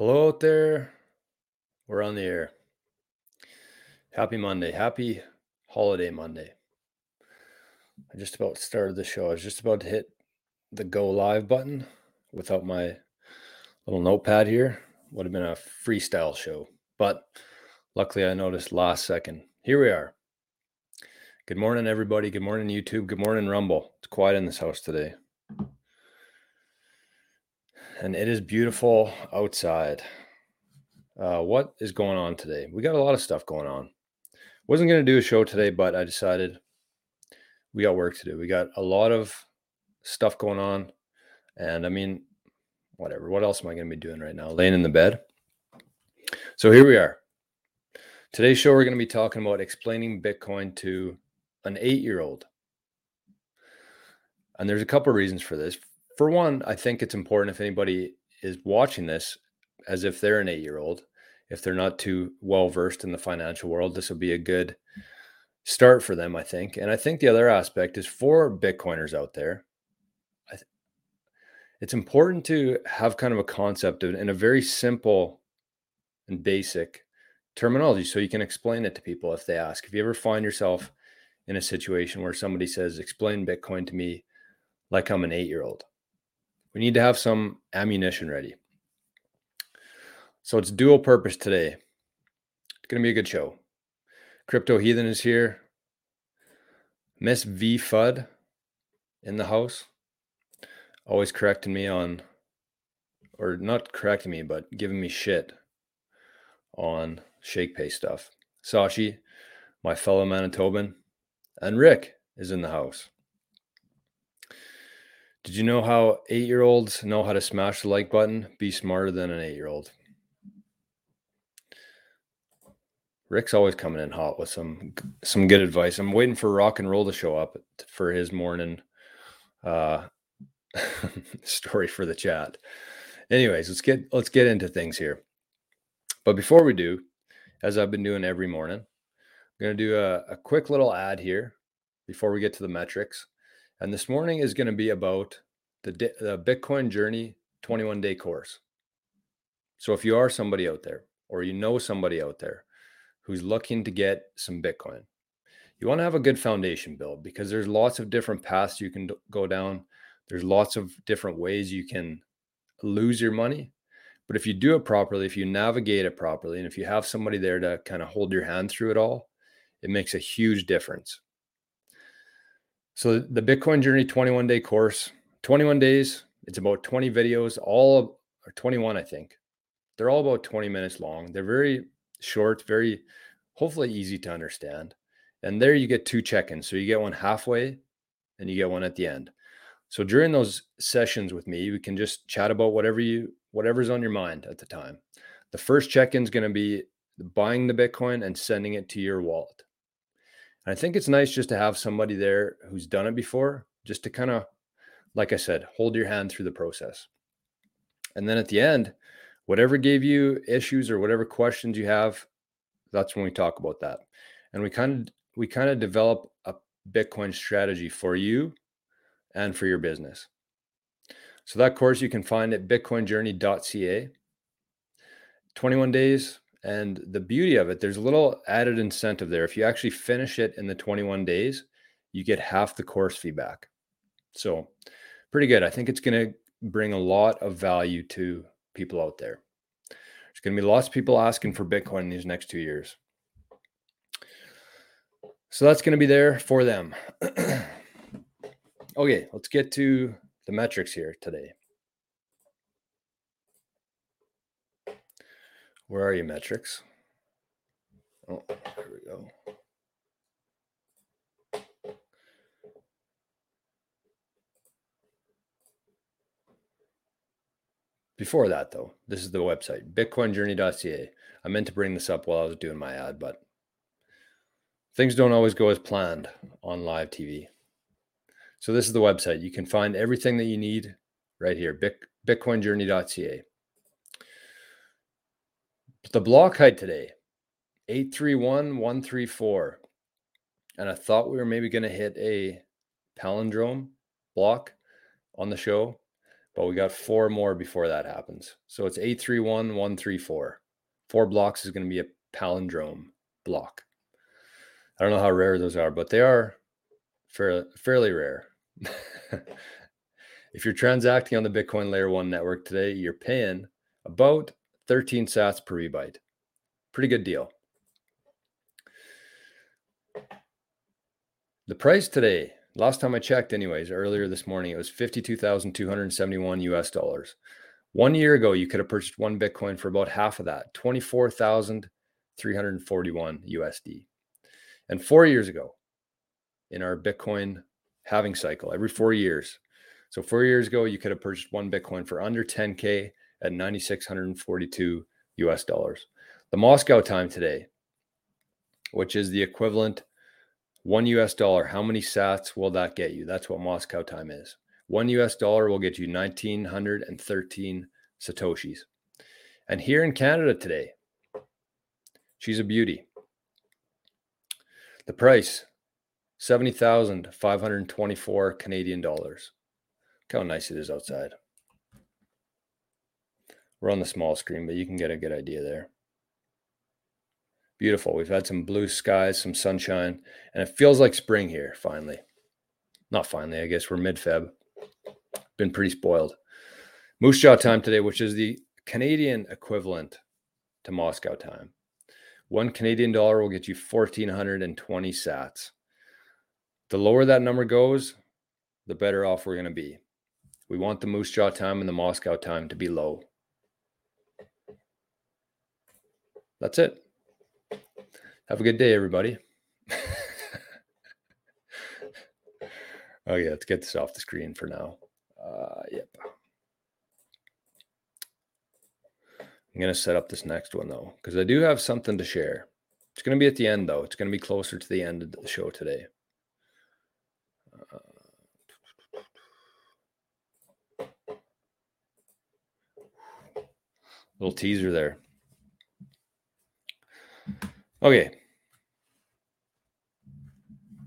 Hello out there. We're on the air. Happy Monday. Happy holiday Monday. I just about started the show. I was just about to hit the go live button without my little notepad here. Would have been a freestyle show. But luckily I noticed last second. Here we are. Good morning, everybody. Good morning, YouTube. Good morning, Rumble. It's quiet in this house today. And it is beautiful outside. Uh, what is going on today? We got a lot of stuff going on. Wasn't going to do a show today, but I decided we got work to do. We got a lot of stuff going on. And I mean, whatever. What else am I going to be doing right now? Laying in the bed. So here we are. Today's show, we're going to be talking about explaining Bitcoin to an eight year old. And there's a couple of reasons for this. For one, I think it's important if anybody is watching this as if they're an eight year old, if they're not too well versed in the financial world, this will be a good start for them, I think. And I think the other aspect is for Bitcoiners out there, th- it's important to have kind of a concept of, in a very simple and basic terminology so you can explain it to people if they ask. If you ever find yourself in a situation where somebody says, Explain Bitcoin to me like I'm an eight year old, we need to have some ammunition ready. So it's dual purpose today. It's going to be a good show. Crypto Heathen is here. Miss V Fud in the house. Always correcting me on, or not correcting me, but giving me shit on Shakepay stuff. Sashi, my fellow Manitoban, and Rick is in the house. Did you know how eight year olds know how to smash the like button? Be smarter than an eight year old. Rick's always coming in hot with some some good advice. I'm waiting for rock and roll to show up for his morning uh, story for the chat. Anyways, let's get let's get into things here. But before we do, as I've been doing every morning, I'm going to do a, a quick little ad here before we get to the metrics. And this morning is going to be about the, the Bitcoin Journey 21 day course. So if you are somebody out there or you know somebody out there who's looking to get some Bitcoin. You want to have a good foundation built because there's lots of different paths you can go down. There's lots of different ways you can lose your money. But if you do it properly, if you navigate it properly, and if you have somebody there to kind of hold your hand through it all, it makes a huge difference. So the Bitcoin Journey 21 day course, 21 days, it's about 20 videos, all or 21, I think. They're all about 20 minutes long. They're very short, very hopefully easy to understand. And there you get two check-ins. So you get one halfway and you get one at the end. So during those sessions with me, we can just chat about whatever you whatever's on your mind at the time. The first check-in is going to be buying the Bitcoin and sending it to your wallet. And I think it's nice just to have somebody there who's done it before, just to kind of, like I said, hold your hand through the process. And then at the end, whatever gave you issues or whatever questions you have, that's when we talk about that. And we kind of we kind of develop a Bitcoin strategy for you and for your business. So that course you can find at bitcoinjourney.ca. 21 days. And the beauty of it, there's a little added incentive there. If you actually finish it in the 21 days, you get half the course feedback. So pretty good. I think it's going to bring a lot of value to people out there. There's going to be lots of people asking for Bitcoin in these next two years. So that's going to be there for them. okay, let's get to the metrics here today. Where are you, metrics? Oh, there we go. Before that, though, this is the website, bitcoinjourney.ca. I meant to bring this up while I was doing my ad, but things don't always go as planned on live TV. So this is the website. You can find everything that you need right here, bitcoinjourney.ca. The block height today, 831134. And I thought we were maybe going to hit a palindrome block on the show but we got four more before that happens. So it's 831 134. Four blocks is going to be a palindrome block. I don't know how rare those are, but they are fair, fairly rare. if you're transacting on the Bitcoin Layer 1 network today, you're paying about 13 sats per vbyte. Pretty good deal. The price today, last time I checked, anyways, earlier this morning, it was 52,271 US dollars. One year ago, you could have purchased one Bitcoin for about half of that, 24,341 USD. And four years ago, in our Bitcoin halving cycle, every four years. So four years ago, you could have purchased one Bitcoin for under 10K at 9,642 US dollars. The Moscow time today, which is the equivalent one US dollar, how many sats will that get you? That's what Moscow time is. One US dollar will get you 1913 Satoshis. And here in Canada today, she's a beauty. The price 70,524 Canadian dollars. Look how nice it is outside. We're on the small screen, but you can get a good idea there. Beautiful. We've had some blue skies, some sunshine, and it feels like spring here finally. Not finally, I guess we're mid Feb. Been pretty spoiled. Moose Jaw time today, which is the Canadian equivalent to Moscow time. One Canadian dollar will get you 1,420 sats. The lower that number goes, the better off we're going to be. We want the Moose Jaw time and the Moscow time to be low. That's it. Have a good day, everybody. oh, yeah, let's get this off the screen for now. Uh, yep. I'm going to set up this next one, though, because I do have something to share. It's going to be at the end, though. It's going to be closer to the end of the show today. Uh, little teaser there. Okay.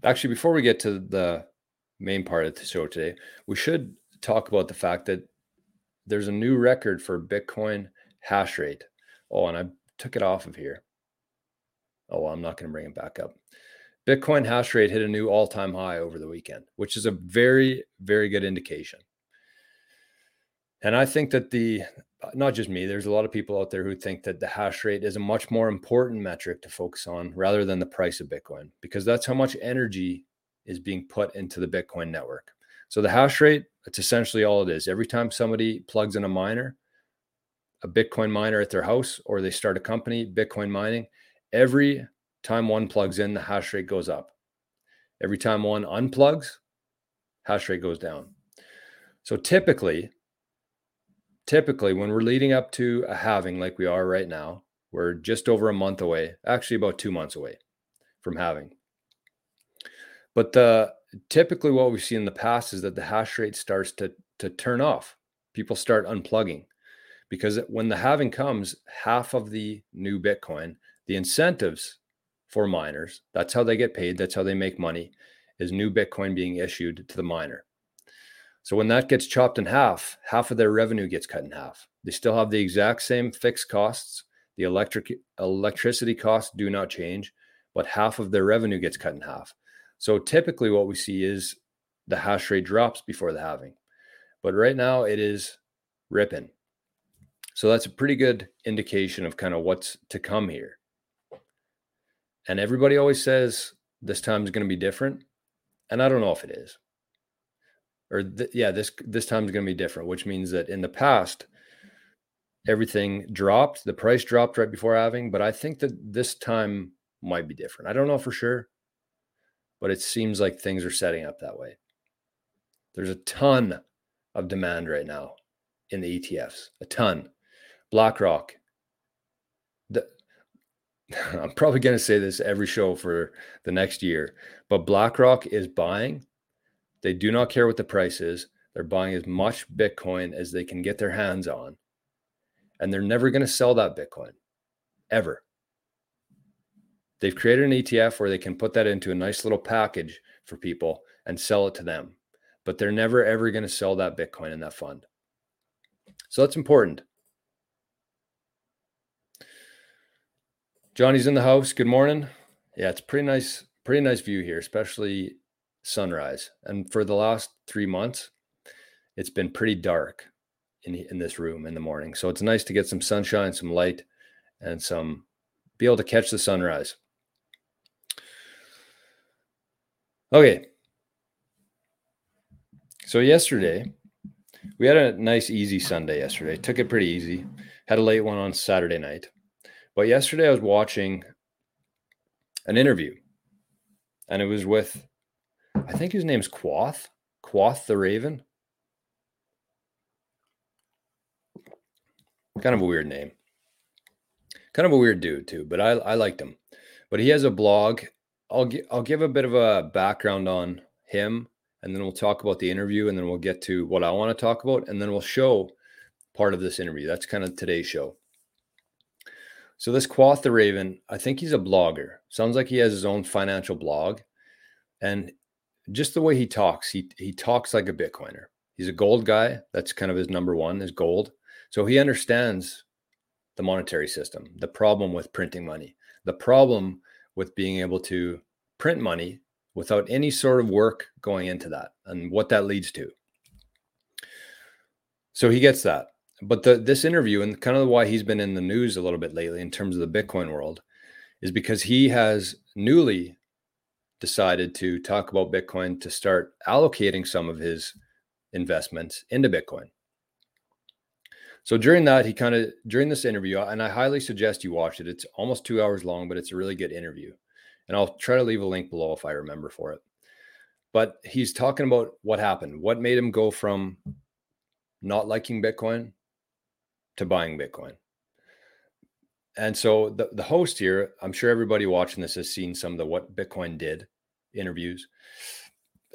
Actually, before we get to the main part of the show today, we should talk about the fact that there's a new record for Bitcoin hash rate. Oh, and I took it off of here. Oh, well, I'm not going to bring it back up. Bitcoin hash rate hit a new all time high over the weekend, which is a very, very good indication. And I think that the not just me, there's a lot of people out there who think that the hash rate is a much more important metric to focus on rather than the price of Bitcoin, because that's how much energy is being put into the Bitcoin network. So the hash rate, it's essentially all it is. Every time somebody plugs in a miner, a Bitcoin miner at their house, or they start a company, Bitcoin mining, every time one plugs in, the hash rate goes up. Every time one unplugs, hash rate goes down. So typically, typically when we're leading up to a halving like we are right now, we're just over a month away, actually about two months away from halving. But the typically what we see in the past is that the hash rate starts to to turn off. People start unplugging because when the halving comes, half of the new Bitcoin, the incentives for miners, that's how they get paid, that's how they make money, is new Bitcoin being issued to the miner. So when that gets chopped in half, half of their revenue gets cut in half. They still have the exact same fixed costs. The electric electricity costs do not change, but half of their revenue gets cut in half. So typically what we see is the hash rate drops before the halving. But right now it is ripping. So that's a pretty good indication of kind of what's to come here. And everybody always says this time is going to be different. And I don't know if it is or th- yeah, this this time is going to be different, which means that in the past everything dropped, the price dropped right before halving, but I think that this time might be different. I don't know for sure, but it seems like things are setting up that way. There's a ton of demand right now in the ETFs, a ton. BlackRock. I'm probably going to say this every show for the next year, but BlackRock is buying they do not care what the price is. They're buying as much Bitcoin as they can get their hands on. And they're never going to sell that Bitcoin ever. They've created an ETF where they can put that into a nice little package for people and sell it to them. But they're never, ever going to sell that Bitcoin in that fund. So that's important. Johnny's in the house. Good morning. Yeah, it's pretty nice, pretty nice view here, especially sunrise. And for the last three months, it's been pretty dark in in this room in the morning. So it's nice to get some sunshine, some light, and some be able to catch the sunrise. Okay. So yesterday, we had a nice easy Sunday yesterday. Took it pretty easy. Had a late one on Saturday night. But yesterday I was watching an interview and it was with I think his name's Quoth, Quoth the Raven. Kind of a weird name. Kind of a weird dude too, but I I liked him. But he has a blog. I'll gi- I'll give a bit of a background on him and then we'll talk about the interview and then we'll get to what I want to talk about and then we'll show part of this interview. That's kind of today's show. So this Quoth the Raven, I think he's a blogger. Sounds like he has his own financial blog. And just the way he talks, he he talks like a Bitcoiner. He's a gold guy. That's kind of his number one is gold. So he understands the monetary system, the problem with printing money, the problem with being able to print money without any sort of work going into that and what that leads to. So he gets that. But the, this interview and kind of why he's been in the news a little bit lately in terms of the Bitcoin world is because he has newly decided to talk about Bitcoin to start allocating some of his investments into Bitcoin. So during that, he kind of during this interview, and I highly suggest you watch it. It's almost two hours long, but it's a really good interview. And I'll try to leave a link below if I remember for it. But he's talking about what happened, what made him go from not liking Bitcoin to buying Bitcoin. And so the, the host here, I'm sure everybody watching this has seen some of the what Bitcoin did interviews.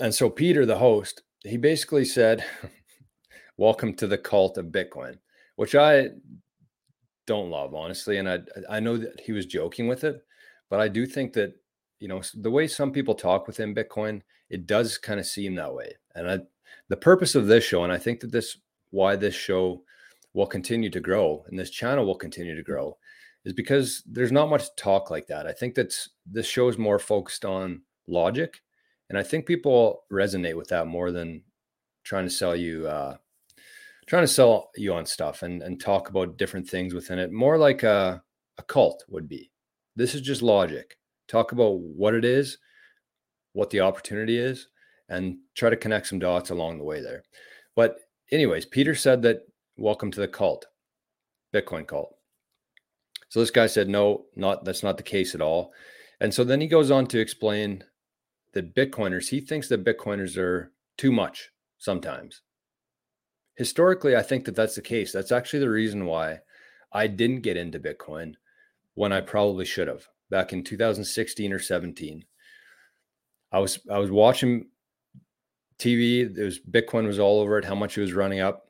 And so Peter, the host, he basically said, Welcome to the cult of Bitcoin, which I don't love, honestly. And I I know that he was joking with it, but I do think that, you know, the way some people talk within Bitcoin, it does kind of seem that way. And I the purpose of this show, and I think that this why this show will continue to grow and this channel will continue to grow is because there's not much talk like that. I think that's this show is more focused on logic. And I think people resonate with that more than trying to sell you uh trying to sell you on stuff and, and talk about different things within it, more like a, a cult would be. This is just logic. Talk about what it is, what the opportunity is, and try to connect some dots along the way there. But, anyways, Peter said that welcome to the cult, Bitcoin cult. So this guy said, no, not that's not the case at all. And so then he goes on to explain that Bitcoiners, he thinks that Bitcoiners are too much sometimes. Historically, I think that that's the case. That's actually the reason why I didn't get into Bitcoin when I probably should have back in 2016 or 17. I was I was watching TV. There was Bitcoin was all over it, how much it was running up.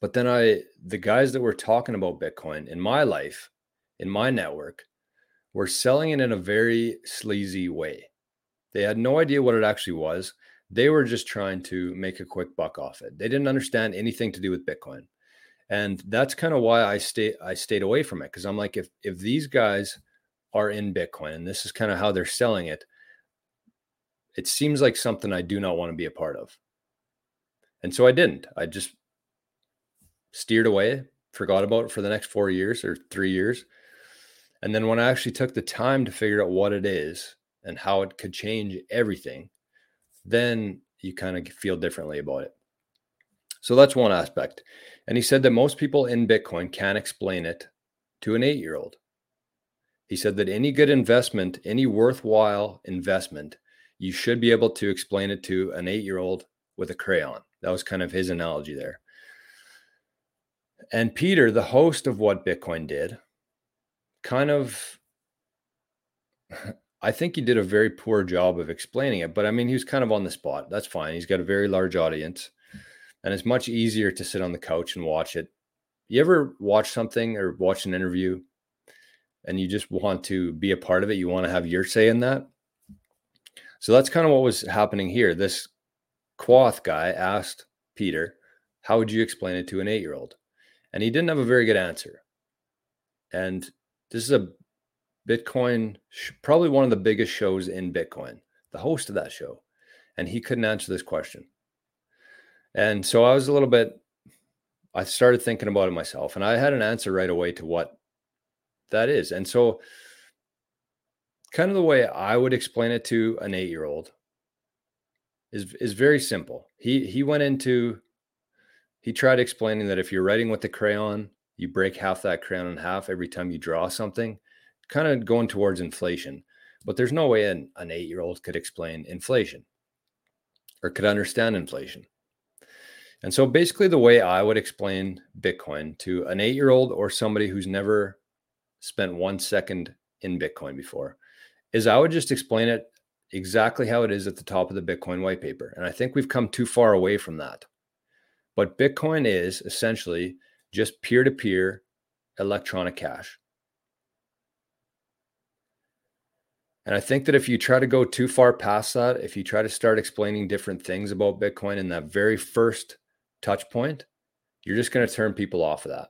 But then I, the guys that were talking about Bitcoin in my life, in my network, were selling it in a very sleazy way. They had no idea what it actually was. They were just trying to make a quick buck off it. They didn't understand anything to do with Bitcoin. And that's kind of why I stay I stayed away from it because I'm like if if these guys are in Bitcoin and this is kind of how they're selling it, it seems like something I do not want to be a part of. And so I didn't. I just steered away, forgot about it for the next four years or three years. And then when I actually took the time to figure out what it is and how it could change everything, then you kind of feel differently about it. So that's one aspect. And he said that most people in Bitcoin can't explain it to an eight year old. He said that any good investment, any worthwhile investment, you should be able to explain it to an eight year old with a crayon. That was kind of his analogy there. And Peter, the host of What Bitcoin Did, kind of, I think he did a very poor job of explaining it. But I mean, he was kind of on the spot. That's fine. He's got a very large audience, and it's much easier to sit on the couch and watch it. You ever watch something or watch an interview and you just want to be a part of it? You want to have your say in that? So that's kind of what was happening here. This Quoth guy asked Peter, How would you explain it to an eight year old? And he didn't have a very good answer. And this is a Bitcoin, probably one of the biggest shows in Bitcoin, the host of that show. And he couldn't answer this question. And so I was a little bit, I started thinking about it myself and I had an answer right away to what that is. And so, kind of the way I would explain it to an eight year old is, is very simple. He, he went into, he tried explaining that if you're writing with the crayon, you break half that crayon in half every time you draw something, kind of going towards inflation. But there's no way an, an eight year old could explain inflation or could understand inflation. And so basically, the way I would explain Bitcoin to an eight year old or somebody who's never spent one second in Bitcoin before is I would just explain it exactly how it is at the top of the Bitcoin white paper. And I think we've come too far away from that. But Bitcoin is essentially just peer to peer electronic cash. And I think that if you try to go too far past that, if you try to start explaining different things about Bitcoin in that very first touch point, you're just going to turn people off of that.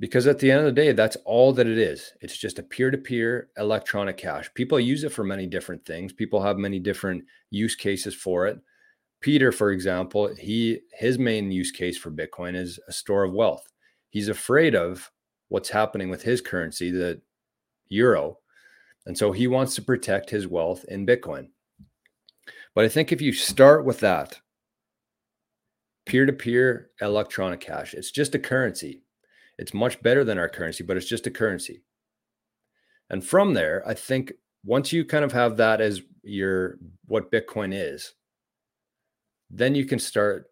Because at the end of the day, that's all that it is. It's just a peer to peer electronic cash. People use it for many different things. People have many different use cases for it. Peter, for example, he his main use case for Bitcoin is a store of wealth. He's afraid of what's happening with his currency, the euro. And so he wants to protect his wealth in Bitcoin. But I think if you start with that, peer to peer electronic cash. It's just a currency. It's much better than our currency, but it's just a currency. And from there, I think once you kind of have that as your what Bitcoin is, then you can start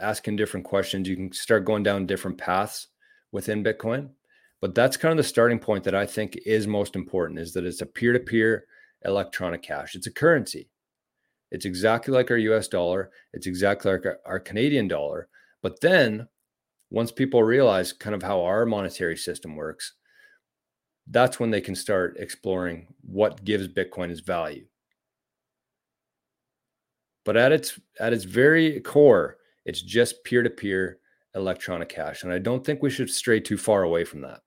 asking different questions. You can start going down different paths within Bitcoin. But that's kind of the starting point that I think is most important is that it's a peer to peer electronic cash. It's a currency. It's exactly like our US dollar. It's exactly like our, our, Canadian dollar. But then once people realize kind of how our monetary system works, that's when they can start exploring what gives Bitcoin its value. But at its at its very core, it's just peer-to-peer electronic cash. And I don't think we should stray too far away from that.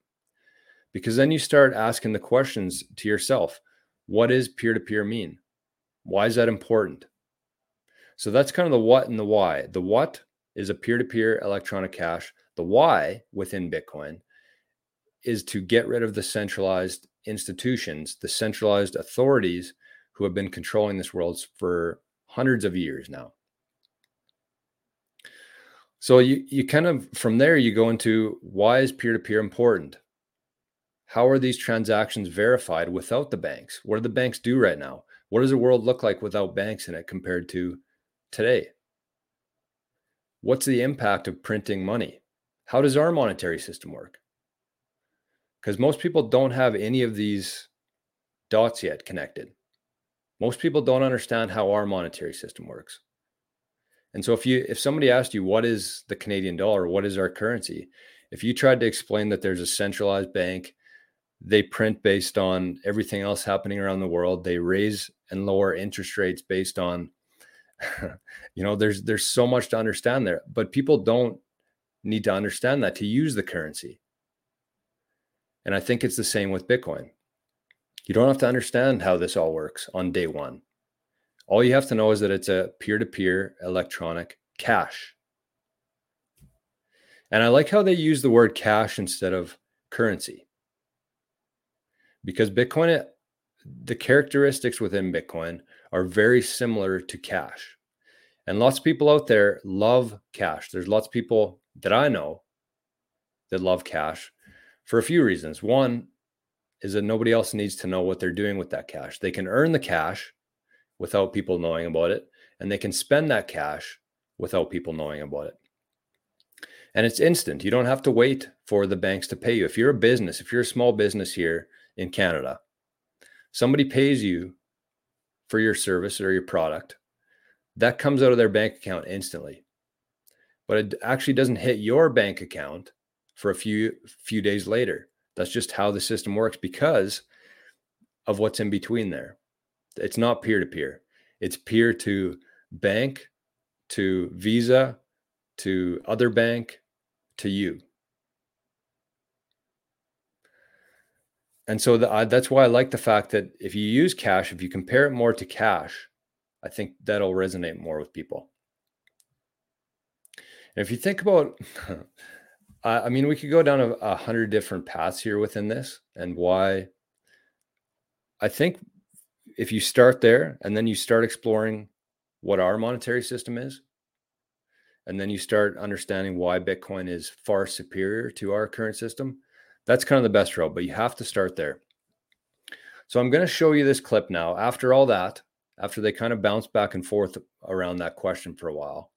Because then you start asking the questions to yourself. What does peer-to-peer mean? Why is that important? So that's kind of the what and the why. The what is a peer to peer electronic cash. The why within Bitcoin is to get rid of the centralized institutions, the centralized authorities who have been controlling this world for hundreds of years now. So you you kind of from there you go into why is peer to peer important? How are these transactions verified without the banks? What do the banks do right now? What does the world look like without banks in it compared to today? What's the impact of printing money? How does our monetary system work? Because most people don't have any of these dots yet connected. Most people don't understand how our monetary system works. And so if you if somebody asked you what is the Canadian dollar, what is our currency? If you tried to explain that there's a centralized bank they print based on everything else happening around the world. They raise and lower interest rates based on you know there's there's so much to understand there but people don't need to understand that to use the currency. And i think it's the same with bitcoin. You don't have to understand how this all works on day one. All you have to know is that it's a peer-to-peer electronic cash. And i like how they use the word cash instead of currency because Bitcoin, the characteristics within Bitcoin are very similar to cash. And lots of people out there love cash. There's lots of people that I know that love cash for a few reasons. One is that nobody else needs to know what they're doing with that cash. They can earn the cash without people knowing about it, and they can spend that cash without people knowing about it. And it's instant. You don't have to wait for the banks to pay you. If you're a business, if you're a small business here in Canada. Somebody pays you for your service or your product. That comes out of their bank account instantly. But it actually doesn't hit your bank account for a few few days later. That's just how the system works because of what's in between there. It's not peer to peer. It's peer to bank, to Visa, to other bank to you. And so the, that's why I like the fact that if you use cash, if you compare it more to cash, I think that'll resonate more with people. And if you think about, I mean, we could go down a, a hundred different paths here within this, and why. I think if you start there and then you start exploring what our monetary system is, and then you start understanding why Bitcoin is far superior to our current system, that's kind of the best route. But you have to start there. So I'm going to show you this clip now. After all that, after they kind of bounce back and forth around that question for a while,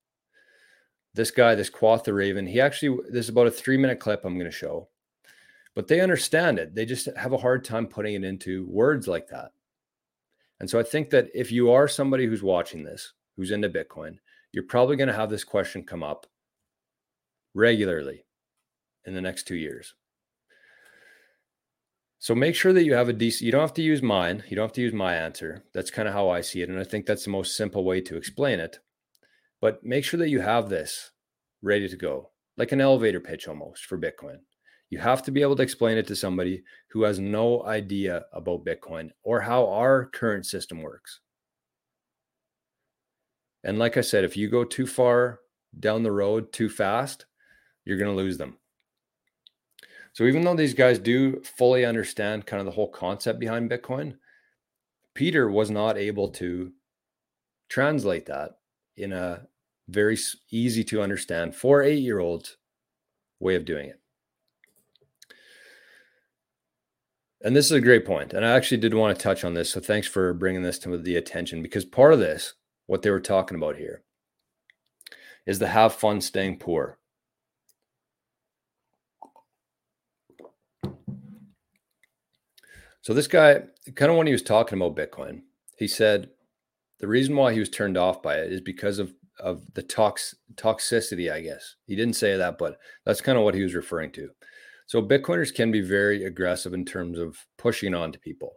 this guy, this Quoth the Raven, he actually, this is about a three minute clip I'm going to show, but they understand it. They just have a hard time putting it into words like that. And so I think that if you are somebody who's watching this, who's into Bitcoin, you're probably going to have this question come up regularly in the next two years. So make sure that you have a decent, you don't have to use mine. You don't have to use my answer. That's kind of how I see it. And I think that's the most simple way to explain it. But make sure that you have this ready to go, like an elevator pitch almost for Bitcoin. You have to be able to explain it to somebody who has no idea about Bitcoin or how our current system works. And like I said, if you go too far down the road too fast, you're going to lose them. So even though these guys do fully understand kind of the whole concept behind Bitcoin, Peter was not able to translate that in a very easy to understand for eight year olds way of doing it. And this is a great point. And I actually did want to touch on this. So thanks for bringing this to the attention because part of this, what they were talking about here, is the have fun staying poor. So this guy, kind of when he was talking about Bitcoin, he said the reason why he was turned off by it is because of of the tox toxicity, I guess. He didn't say that, but that's kind of what he was referring to. So Bitcoiners can be very aggressive in terms of pushing on to people.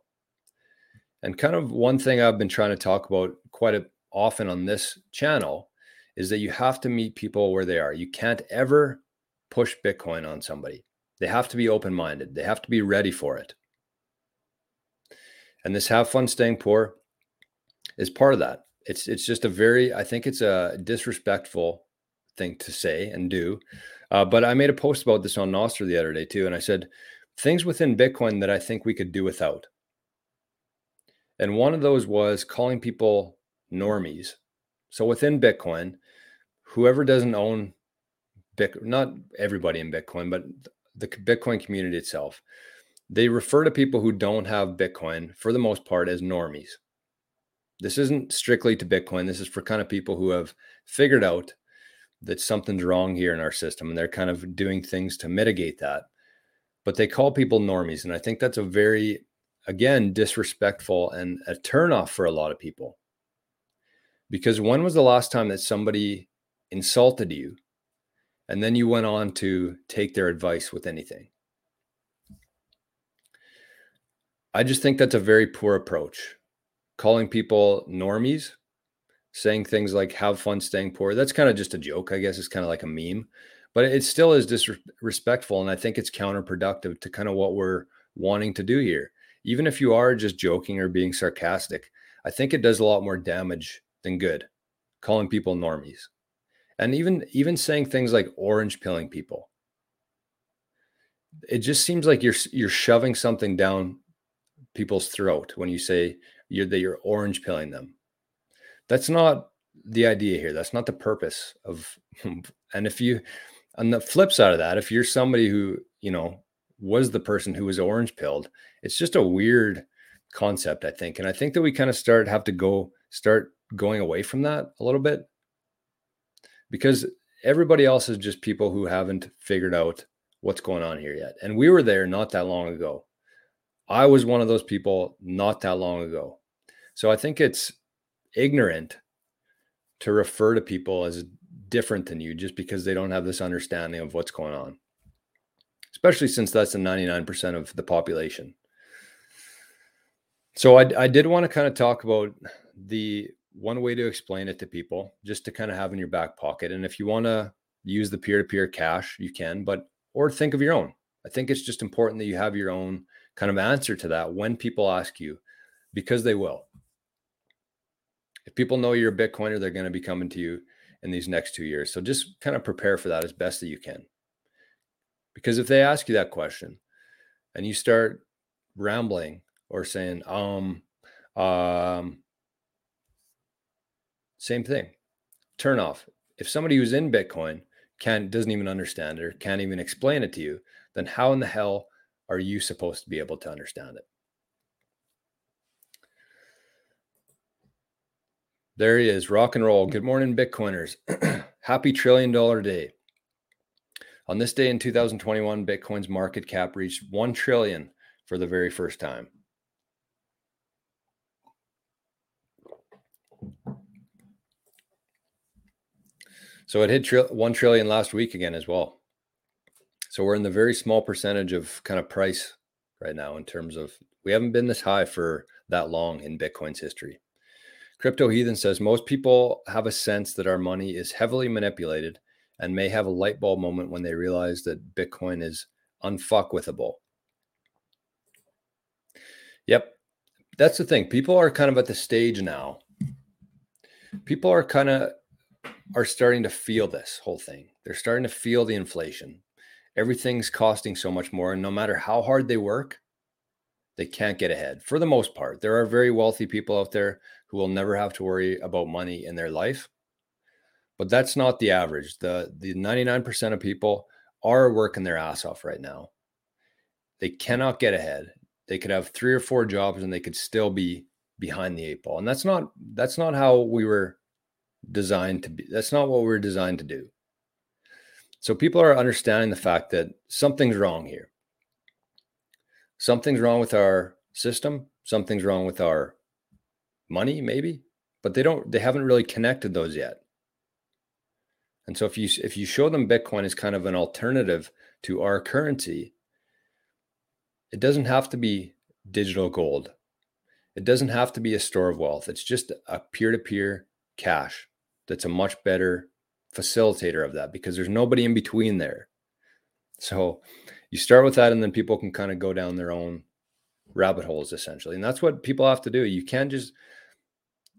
And kind of one thing I've been trying to talk about quite a, often on this channel is that you have to meet people where they are. You can't ever push Bitcoin on somebody. They have to be open-minded. They have to be ready for it. And this have fun staying poor is part of that it's it's just a very I think it's a disrespectful thing to say and do. Uh, but I made a post about this on Nostr the other day too, and I said things within Bitcoin that I think we could do without. And one of those was calling people normies. So within Bitcoin, whoever doesn't own Bitcoin, not everybody in Bitcoin, but the Bitcoin community itself, they refer to people who don't have Bitcoin for the most part as normies. This isn't strictly to Bitcoin. This is for kind of people who have figured out that something's wrong here in our system and they're kind of doing things to mitigate that. But they call people normies. And I think that's a very, again, disrespectful and a turnoff for a lot of people. Because when was the last time that somebody insulted you and then you went on to take their advice with anything? I just think that's a very poor approach calling people normies, saying things like have fun staying poor. That's kind of just a joke, I guess. It's kind of like a meme, but it still is disrespectful. And I think it's counterproductive to kind of what we're wanting to do here. Even if you are just joking or being sarcastic, I think it does a lot more damage than good calling people normies. And even even saying things like orange pilling people. It just seems like you're you're shoving something down people's throat when you say you're that you're orange pilling them. That's not the idea here. That's not the purpose of. And if you, on the flip side of that, if you're somebody who you know was the person who was orange pilled, it's just a weird concept, I think. And I think that we kind of start have to go start going away from that a little bit because everybody else is just people who haven't figured out what's going on here yet. And we were there not that long ago. I was one of those people not that long ago. So I think it's ignorant to refer to people as different than you just because they don't have this understanding of what's going on, especially since that's the 99% of the population. So I, I did want to kind of talk about the one way to explain it to people just to kind of have in your back pocket. And if you want to use the peer-to-peer cash, you can, but or think of your own. I think it's just important that you have your own kind of answer to that when people ask you, because they will. If people know you're a Bitcoiner, they're going to be coming to you in these next two years. So just kind of prepare for that as best that you can. Because if they ask you that question and you start rambling or saying, um, um, same thing, turn off. If somebody who's in Bitcoin can't doesn't even understand it or can't even explain it to you, then how in the hell are you supposed to be able to understand it? There he is, rock and roll. Good morning, Bitcoiners. Happy trillion dollar day. On this day in 2021, Bitcoin's market cap reached 1 trillion for the very first time. So it hit tri- 1 trillion last week again as well. So we're in the very small percentage of kind of price right now in terms of we haven't been this high for that long in Bitcoin's history. Crypto Heathen says most people have a sense that our money is heavily manipulated and may have a light bulb moment when they realize that Bitcoin is unfuckwithable. Yep. That's the thing. People are kind of at the stage now. People are kind of are starting to feel this whole thing. They're starting to feel the inflation. Everything's costing so much more and no matter how hard they work, they can't get ahead for the most part. There are very wealthy people out there who will never have to worry about money in their life. But that's not the average. The the 99% of people are working their ass off right now. They cannot get ahead. They could have three or four jobs and they could still be behind the eight ball. And that's not that's not how we were designed to be. That's not what we we're designed to do. So people are understanding the fact that something's wrong here something's wrong with our system, something's wrong with our money, maybe, but they don't, they haven't really connected those yet. And so if you if you show them Bitcoin as kind of an alternative to our currency, it doesn't have to be digital gold. It doesn't have to be a store of wealth. It's just a peer-to-peer cash that's a much better facilitator of that because there's nobody in between there. So you start with that and then people can kind of go down their own rabbit holes essentially and that's what people have to do. You can't just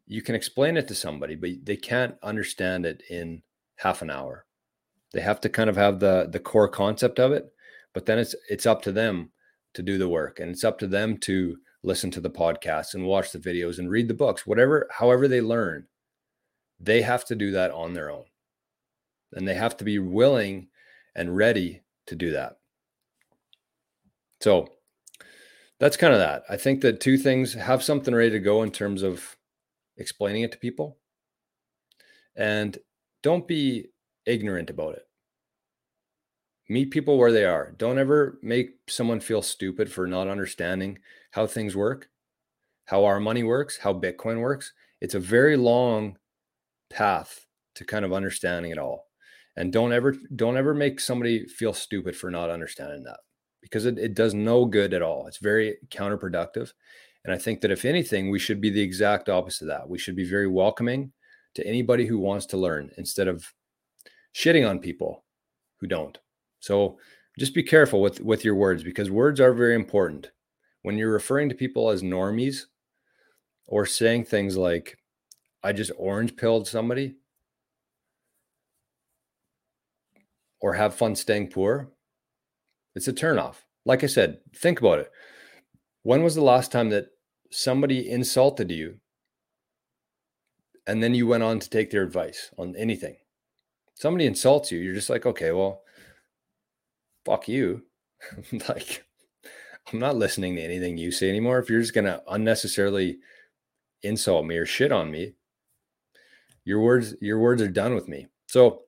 you can explain it to somebody but they can't understand it in half an hour. They have to kind of have the the core concept of it but then it's it's up to them to do the work and it's up to them to listen to the podcasts and watch the videos and read the books whatever however they learn. They have to do that on their own and they have to be willing and ready to do that so that's kind of that. I think that two things have something ready to go in terms of explaining it to people and don't be ignorant about it. Meet people where they are. Don't ever make someone feel stupid for not understanding how things work, how our money works, how Bitcoin works. It's a very long path to kind of understanding it all. And don't ever don't ever make somebody feel stupid for not understanding that because it, it does no good at all. It's very counterproductive. And I think that if anything, we should be the exact opposite of that. We should be very welcoming to anybody who wants to learn instead of shitting on people who don't. So just be careful with, with your words because words are very important. When you're referring to people as normies or saying things like, I just orange pilled somebody or have fun staying poor, it's a turnoff. Like I said, think about it. When was the last time that somebody insulted you and then you went on to take their advice on anything? Somebody insults you, you're just like, okay, well, fuck you. like, I'm not listening to anything you say anymore. If you're just going to unnecessarily insult me or shit on me, your words, your words are done with me. So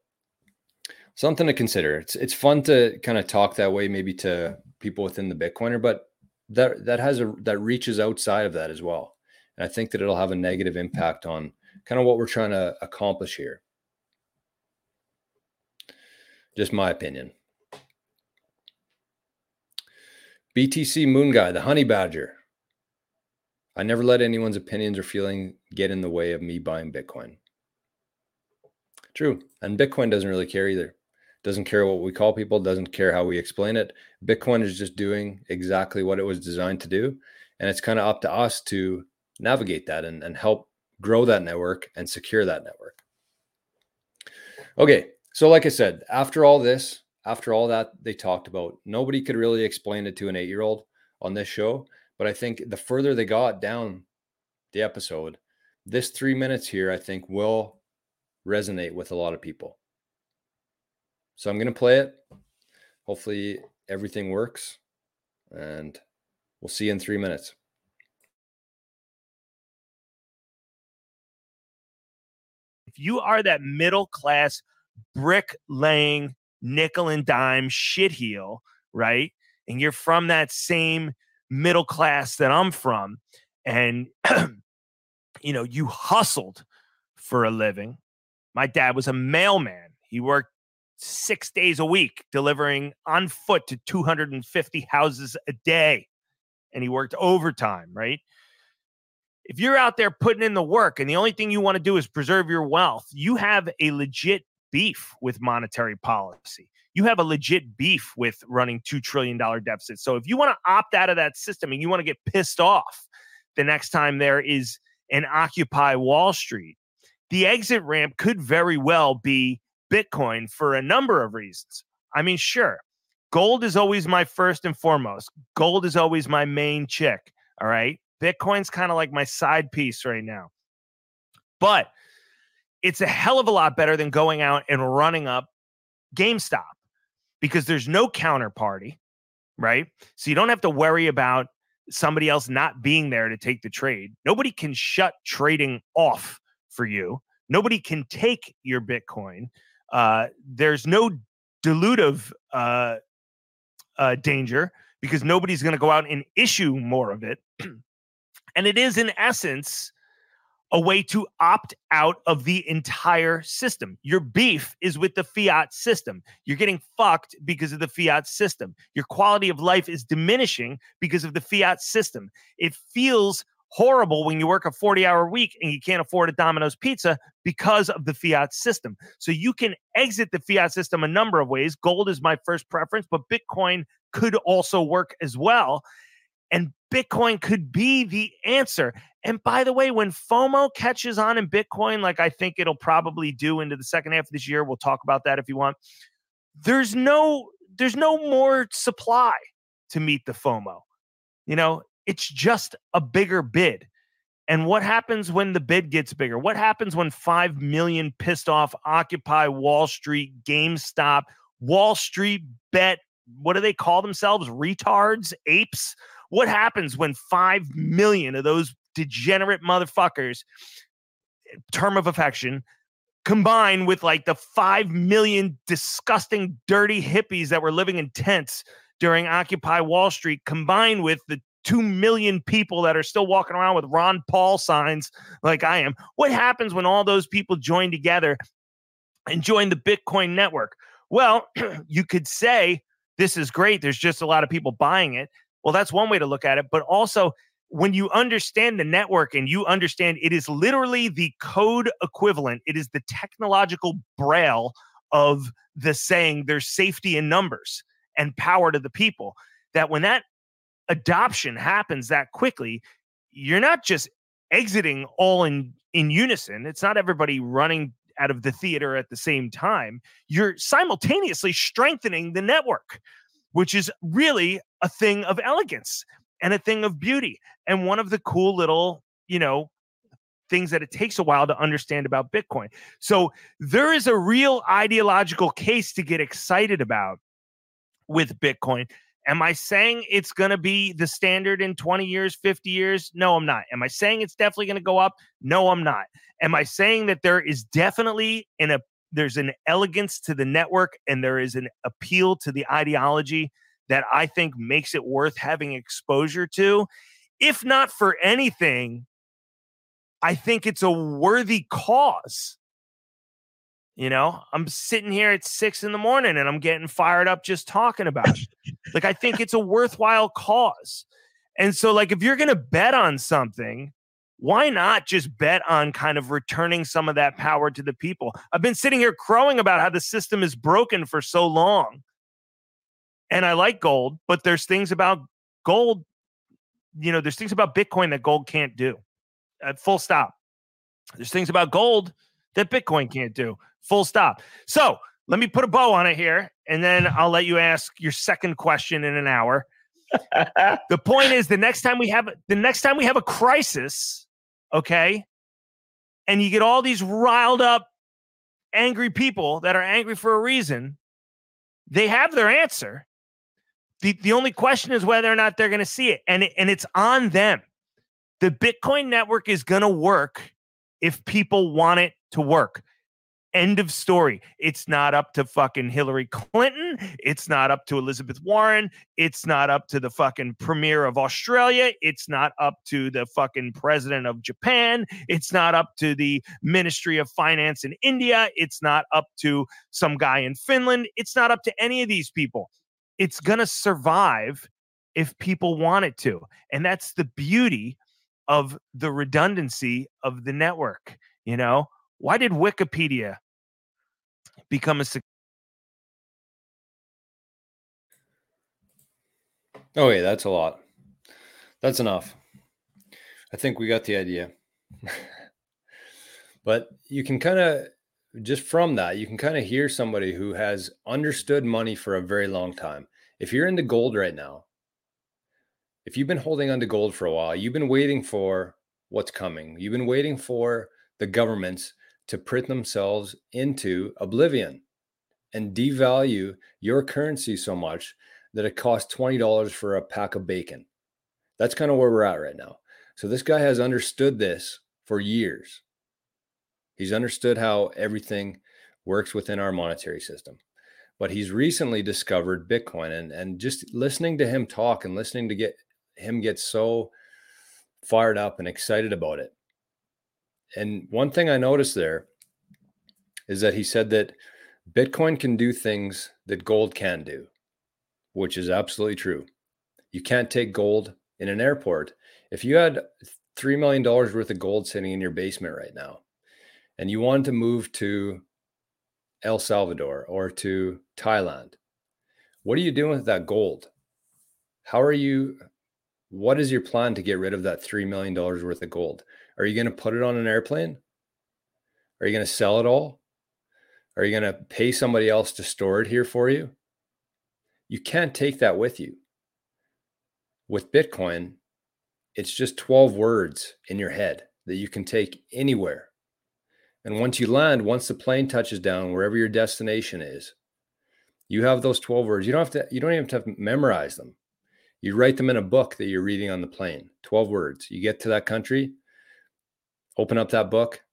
something to consider. It's it's fun to kind of talk that way, maybe to people within the Bitcoiner, but that that has a that reaches outside of that as well. And I think that it'll have a negative impact on kind of what we're trying to accomplish here. Just my opinion. BTC Moon Guy, the honey badger. I never let anyone's opinions or feeling get in the way of me buying Bitcoin. True. And Bitcoin doesn't really care either. Doesn't care what we call people, doesn't care how we explain it. Bitcoin is just doing exactly what it was designed to do. And it's kind of up to us to navigate that and, and help grow that network and secure that network. Okay. So, like I said, after all this, after all that they talked about, nobody could really explain it to an eight year old on this show. But I think the further they got down the episode, this three minutes here, I think will resonate with a lot of people. So I'm going to play it. Hopefully, everything works. And we'll see you in three minutes. If you are that middle class brick laying nickel and dime shitheel, right? And you're from that same middle class that I'm from, and you know, you hustled for a living. My dad was a mailman. He worked six days a week, delivering on foot to 250 houses a day. And he worked overtime, right? If you're out there putting in the work and the only thing you want to do is preserve your wealth, you have a legit beef with monetary policy. You have a legit beef with running $2 trillion deficits. So if you want to opt out of that system and you want to get pissed off the next time there is an Occupy Wall Street, the exit ramp could very well be Bitcoin for a number of reasons. I mean, sure, gold is always my first and foremost. Gold is always my main chick. All right. Bitcoin's kind of like my side piece right now. But it's a hell of a lot better than going out and running up GameStop because there's no counterparty, right? So you don't have to worry about somebody else not being there to take the trade. Nobody can shut trading off for you. Nobody can take your Bitcoin. Uh, there's no dilutive uh, uh, danger because nobody's going to go out and issue more of it. and it is, in essence, a way to opt out of the entire system. Your beef is with the fiat system. You're getting fucked because of the fiat system. Your quality of life is diminishing because of the fiat system. It feels horrible when you work a 40 hour week and you can't afford a Domino's pizza because of the fiat system. So you can exit the fiat system a number of ways. Gold is my first preference, but Bitcoin could also work as well. And Bitcoin could be the answer. And by the way, when FOMO catches on in Bitcoin, like I think it'll probably do into the second half of this year, we'll talk about that if you want. There's no there's no more supply to meet the FOMO. You know, it's just a bigger bid. And what happens when the bid gets bigger? What happens when 5 million pissed off Occupy Wall Street, GameStop, Wall Street bet, what do they call themselves? Retards, apes? What happens when 5 million of those degenerate motherfuckers, term of affection, combine with like the 5 million disgusting, dirty hippies that were living in tents during Occupy Wall Street, combined with the 2 million people that are still walking around with Ron Paul signs like I am. What happens when all those people join together and join the Bitcoin network? Well, you could say this is great. There's just a lot of people buying it. Well, that's one way to look at it. But also, when you understand the network and you understand it is literally the code equivalent, it is the technological braille of the saying there's safety in numbers and power to the people. That when that adoption happens that quickly, you're not just exiting all in in unison. It's not everybody running out of the theater at the same time. You're simultaneously strengthening the network, which is really a thing of elegance and a thing of beauty. And one of the cool little, you know, things that it takes a while to understand about Bitcoin. So there is a real ideological case to get excited about with Bitcoin. Am I saying it's going to be the standard in 20 years, 50 years? No, I'm not. Am I saying it's definitely going to go up? No, I'm not. Am I saying that there is definitely an a there's an elegance to the network and there is an appeal to the ideology that I think makes it worth having exposure to? If not for anything, I think it's a worthy cause. You know, I'm sitting here at six in the morning and I'm getting fired up just talking about it. like, I think it's a worthwhile cause. And so, like, if you're going to bet on something, why not just bet on kind of returning some of that power to the people? I've been sitting here crowing about how the system is broken for so long. And I like gold, but there's things about gold, you know, there's things about Bitcoin that gold can't do. At uh, full stop. There's things about gold that Bitcoin can't do. Full stop. So let me put a bow on it here, and then I'll let you ask your second question in an hour. the point is, the next time we have the next time we have a crisis, okay, and you get all these riled up, angry people that are angry for a reason, they have their answer. The, the only question is whether or not they're going to see it. And, and it's on them. The Bitcoin network is going to work if people want it to work. End of story. It's not up to fucking Hillary Clinton. It's not up to Elizabeth Warren. It's not up to the fucking premier of Australia. It's not up to the fucking president of Japan. It's not up to the Ministry of Finance in India. It's not up to some guy in Finland. It's not up to any of these people. It's going to survive if people want it to. And that's the beauty of the redundancy of the network. You know, why did Wikipedia become a Oh, yeah, that's a lot. That's enough. I think we got the idea. but you can kind of just from that, you can kind of hear somebody who has understood money for a very long time. If you're into gold right now, if you've been holding on to gold for a while, you've been waiting for what's coming. You've been waiting for the governments to print themselves into oblivion and devalue your currency so much that it costs $20 for a pack of bacon. That's kind of where we're at right now. So this guy has understood this for years. He's understood how everything works within our monetary system. But he's recently discovered Bitcoin and and just listening to him talk and listening to get him get so fired up and excited about it and one thing I noticed there is that he said that Bitcoin can do things that gold can do, which is absolutely true. You can't take gold in an airport. If you had $3 million worth of gold sitting in your basement right now, and you wanted to move to El Salvador or to Thailand, what are you doing with that gold? How are you? What is your plan to get rid of that $3 million worth of gold? Are you going to put it on an airplane? Are you going to sell it all? Are you going to pay somebody else to store it here for you? You can't take that with you. With Bitcoin, it's just 12 words in your head that you can take anywhere. And once you land, once the plane touches down, wherever your destination is, you have those 12 words. You don't have to, you don't even have to memorize them. You write them in a book that you're reading on the plane, 12 words. You get to that country, open up that book,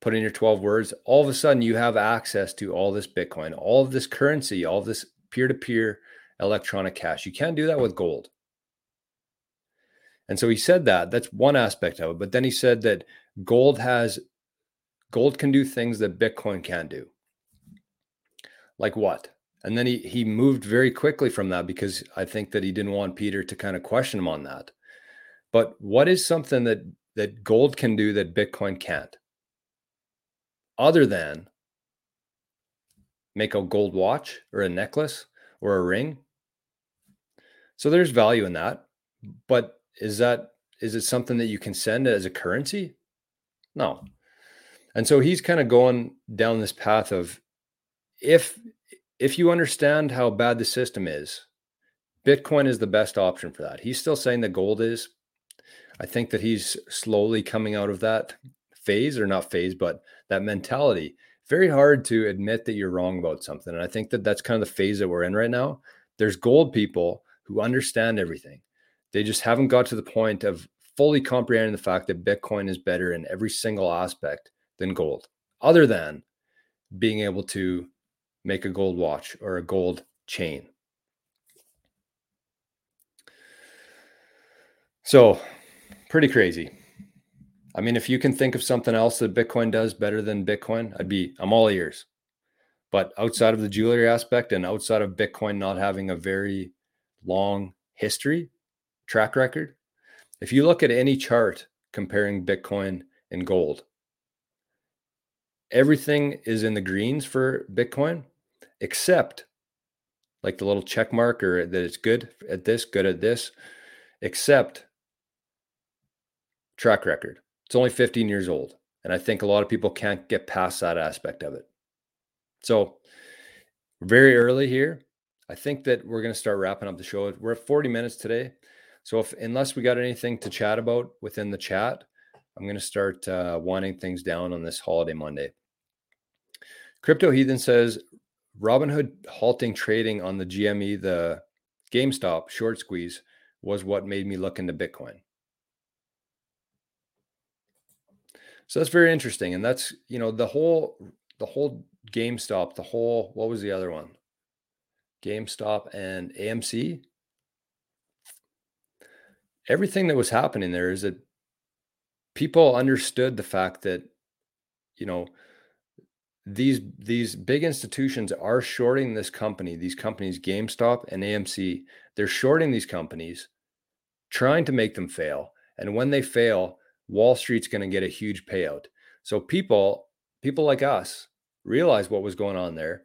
put in your 12 words, all of a sudden you have access to all this Bitcoin, all of this currency, all this peer to peer electronic cash. You can't do that with gold. And so he said that that's one aspect of it. But then he said that gold has gold can do things that Bitcoin can do. Like what? And then he he moved very quickly from that because I think that he didn't want Peter to kind of question him on that. But what is something that that gold can do that Bitcoin can't, other than make a gold watch or a necklace or a ring. So there's value in that. But is that is it something that you can send as a currency? No. And so he's kind of going down this path of if if you understand how bad the system is, Bitcoin is the best option for that. He's still saying that gold is, I think that he's slowly coming out of that phase, or not phase, but that mentality. Very hard to admit that you're wrong about something. And I think that that's kind of the phase that we're in right now. There's gold people who understand everything. They just haven't got to the point of fully comprehending the fact that Bitcoin is better in every single aspect than gold, other than being able to make a gold watch or a gold chain. So pretty crazy. I mean, if you can think of something else that Bitcoin does better than Bitcoin, I'd be, I'm all ears. But outside of the jewelry aspect and outside of Bitcoin not having a very long history, track record, if you look at any chart comparing Bitcoin and gold. Everything is in the greens for Bitcoin, except like the little check mark or that it's good at this, good at this, except track record. It's only 15 years old. And I think a lot of people can't get past that aspect of it. So, very early here. I think that we're going to start wrapping up the show. We're at 40 minutes today. So, if unless we got anything to chat about within the chat, I'm going to start uh, winding things down on this holiday Monday. Crypto Heathen says Robinhood halting trading on the GME, the GameStop short squeeze, was what made me look into Bitcoin. So that's very interesting, and that's you know the whole the whole GameStop, the whole what was the other one? GameStop and AMC. Everything that was happening there is that people understood the fact that you know these these big institutions are shorting this company these companies gamestop and amc they're shorting these companies trying to make them fail and when they fail wall street's going to get a huge payout. So people people like us realized what was going on there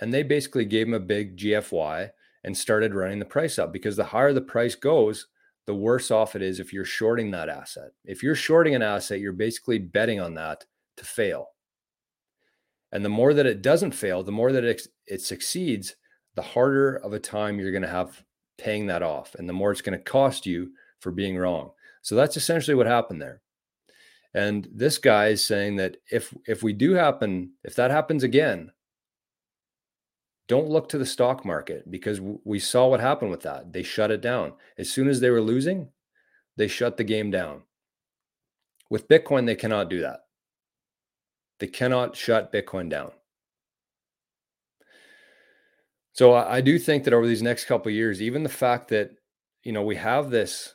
and they basically gave them a big gfy and started running the price up because the higher the price goes the worse off it is if you're shorting that asset. If you're shorting an asset you're basically betting on that to fail. And the more that it doesn't fail, the more that it, it succeeds, the harder of a time you're going to have paying that off and the more it's going to cost you for being wrong. So that's essentially what happened there. And this guy is saying that if if we do happen, if that happens again, don't look to the stock market because we saw what happened with that. They shut it down. As soon as they were losing, they shut the game down. With Bitcoin, they cannot do that. They cannot shut Bitcoin down. So I, do think that over these next couple years, even the fact that you know we have this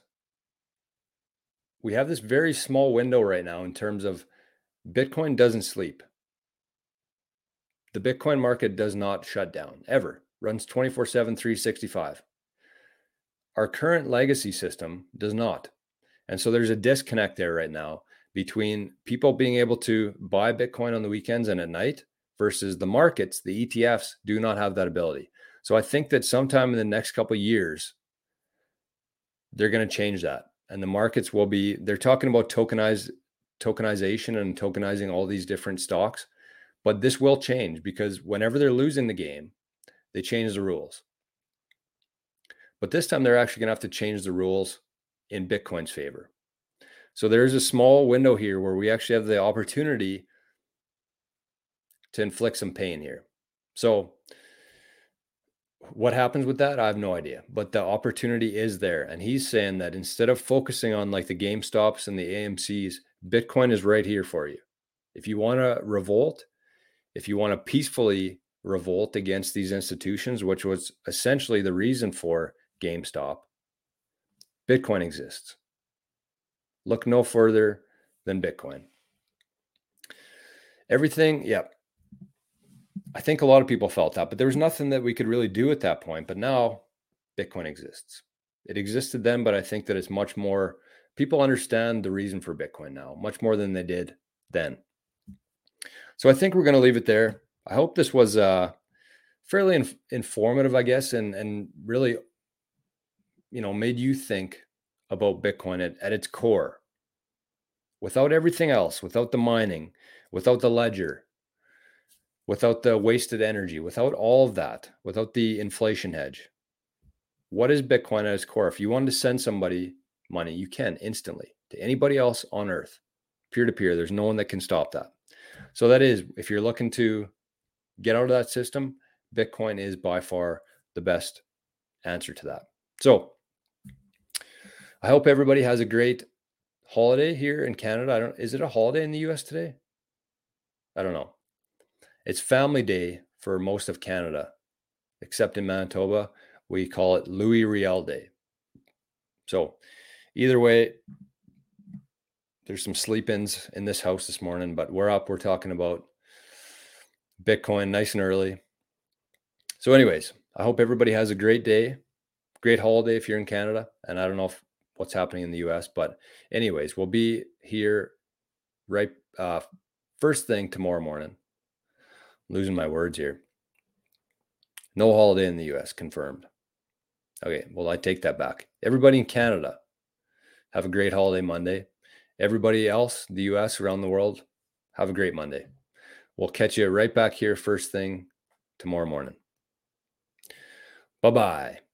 we have this very small window right now in terms of Bitcoin doesn't sleep. The Bitcoin market does not shut down ever, runs 24 7, 365. Our current legacy system does not. And so there's a disconnect there right now between people being able to buy Bitcoin on the weekends and at night versus the markets, the ETFs do not have that ability. So I think that sometime in the next couple years, they're going to change that. And the markets will be, they're talking about tokenized tokenization and tokenizing all these different stocks. But this will change because whenever they're losing the game, they change the rules. But this time they're actually going to have to change the rules in Bitcoin's favor. So there's a small window here where we actually have the opportunity to inflict some pain here. So what happens with that? I have no idea, but the opportunity is there. And he's saying that instead of focusing on like the Game Stops and the AMCs, Bitcoin is right here for you. If you want to revolt, if you want to peacefully revolt against these institutions, which was essentially the reason for GameStop, Bitcoin exists. Look no further than Bitcoin. Everything, yeah. I think a lot of people felt that, but there was nothing that we could really do at that point. But now Bitcoin exists. It existed then, but I think that it's much more, people understand the reason for Bitcoin now, much more than they did then. So I think we're going to leave it there. I hope this was uh, fairly inf- informative, I guess, and and really, you know, made you think about Bitcoin at, at its core. Without everything else, without the mining, without the ledger, without the wasted energy, without all of that, without the inflation hedge, what is Bitcoin at its core? If you wanted to send somebody money, you can instantly to anybody else on earth, peer to peer. There's no one that can stop that. So, that is, if you're looking to get out of that system, Bitcoin is by far the best answer to that. So, I hope everybody has a great holiday here in Canada. I don't is it a holiday in the US today? I don't know. It's family day for most of Canada, except in Manitoba, we call it Louis Riel Day. So, either way, there's some sleep-ins in this house this morning, but we're up. We're talking about Bitcoin nice and early. So, anyways, I hope everybody has a great day, great holiday if you're in Canada. And I don't know if what's happening in the US. But, anyways, we'll be here right uh, first thing tomorrow morning. Losing my words here. No holiday in the US confirmed. Okay, well, I take that back. Everybody in Canada, have a great holiday Monday. Everybody else, the US, around the world, have a great Monday. We'll catch you right back here first thing tomorrow morning. Bye bye.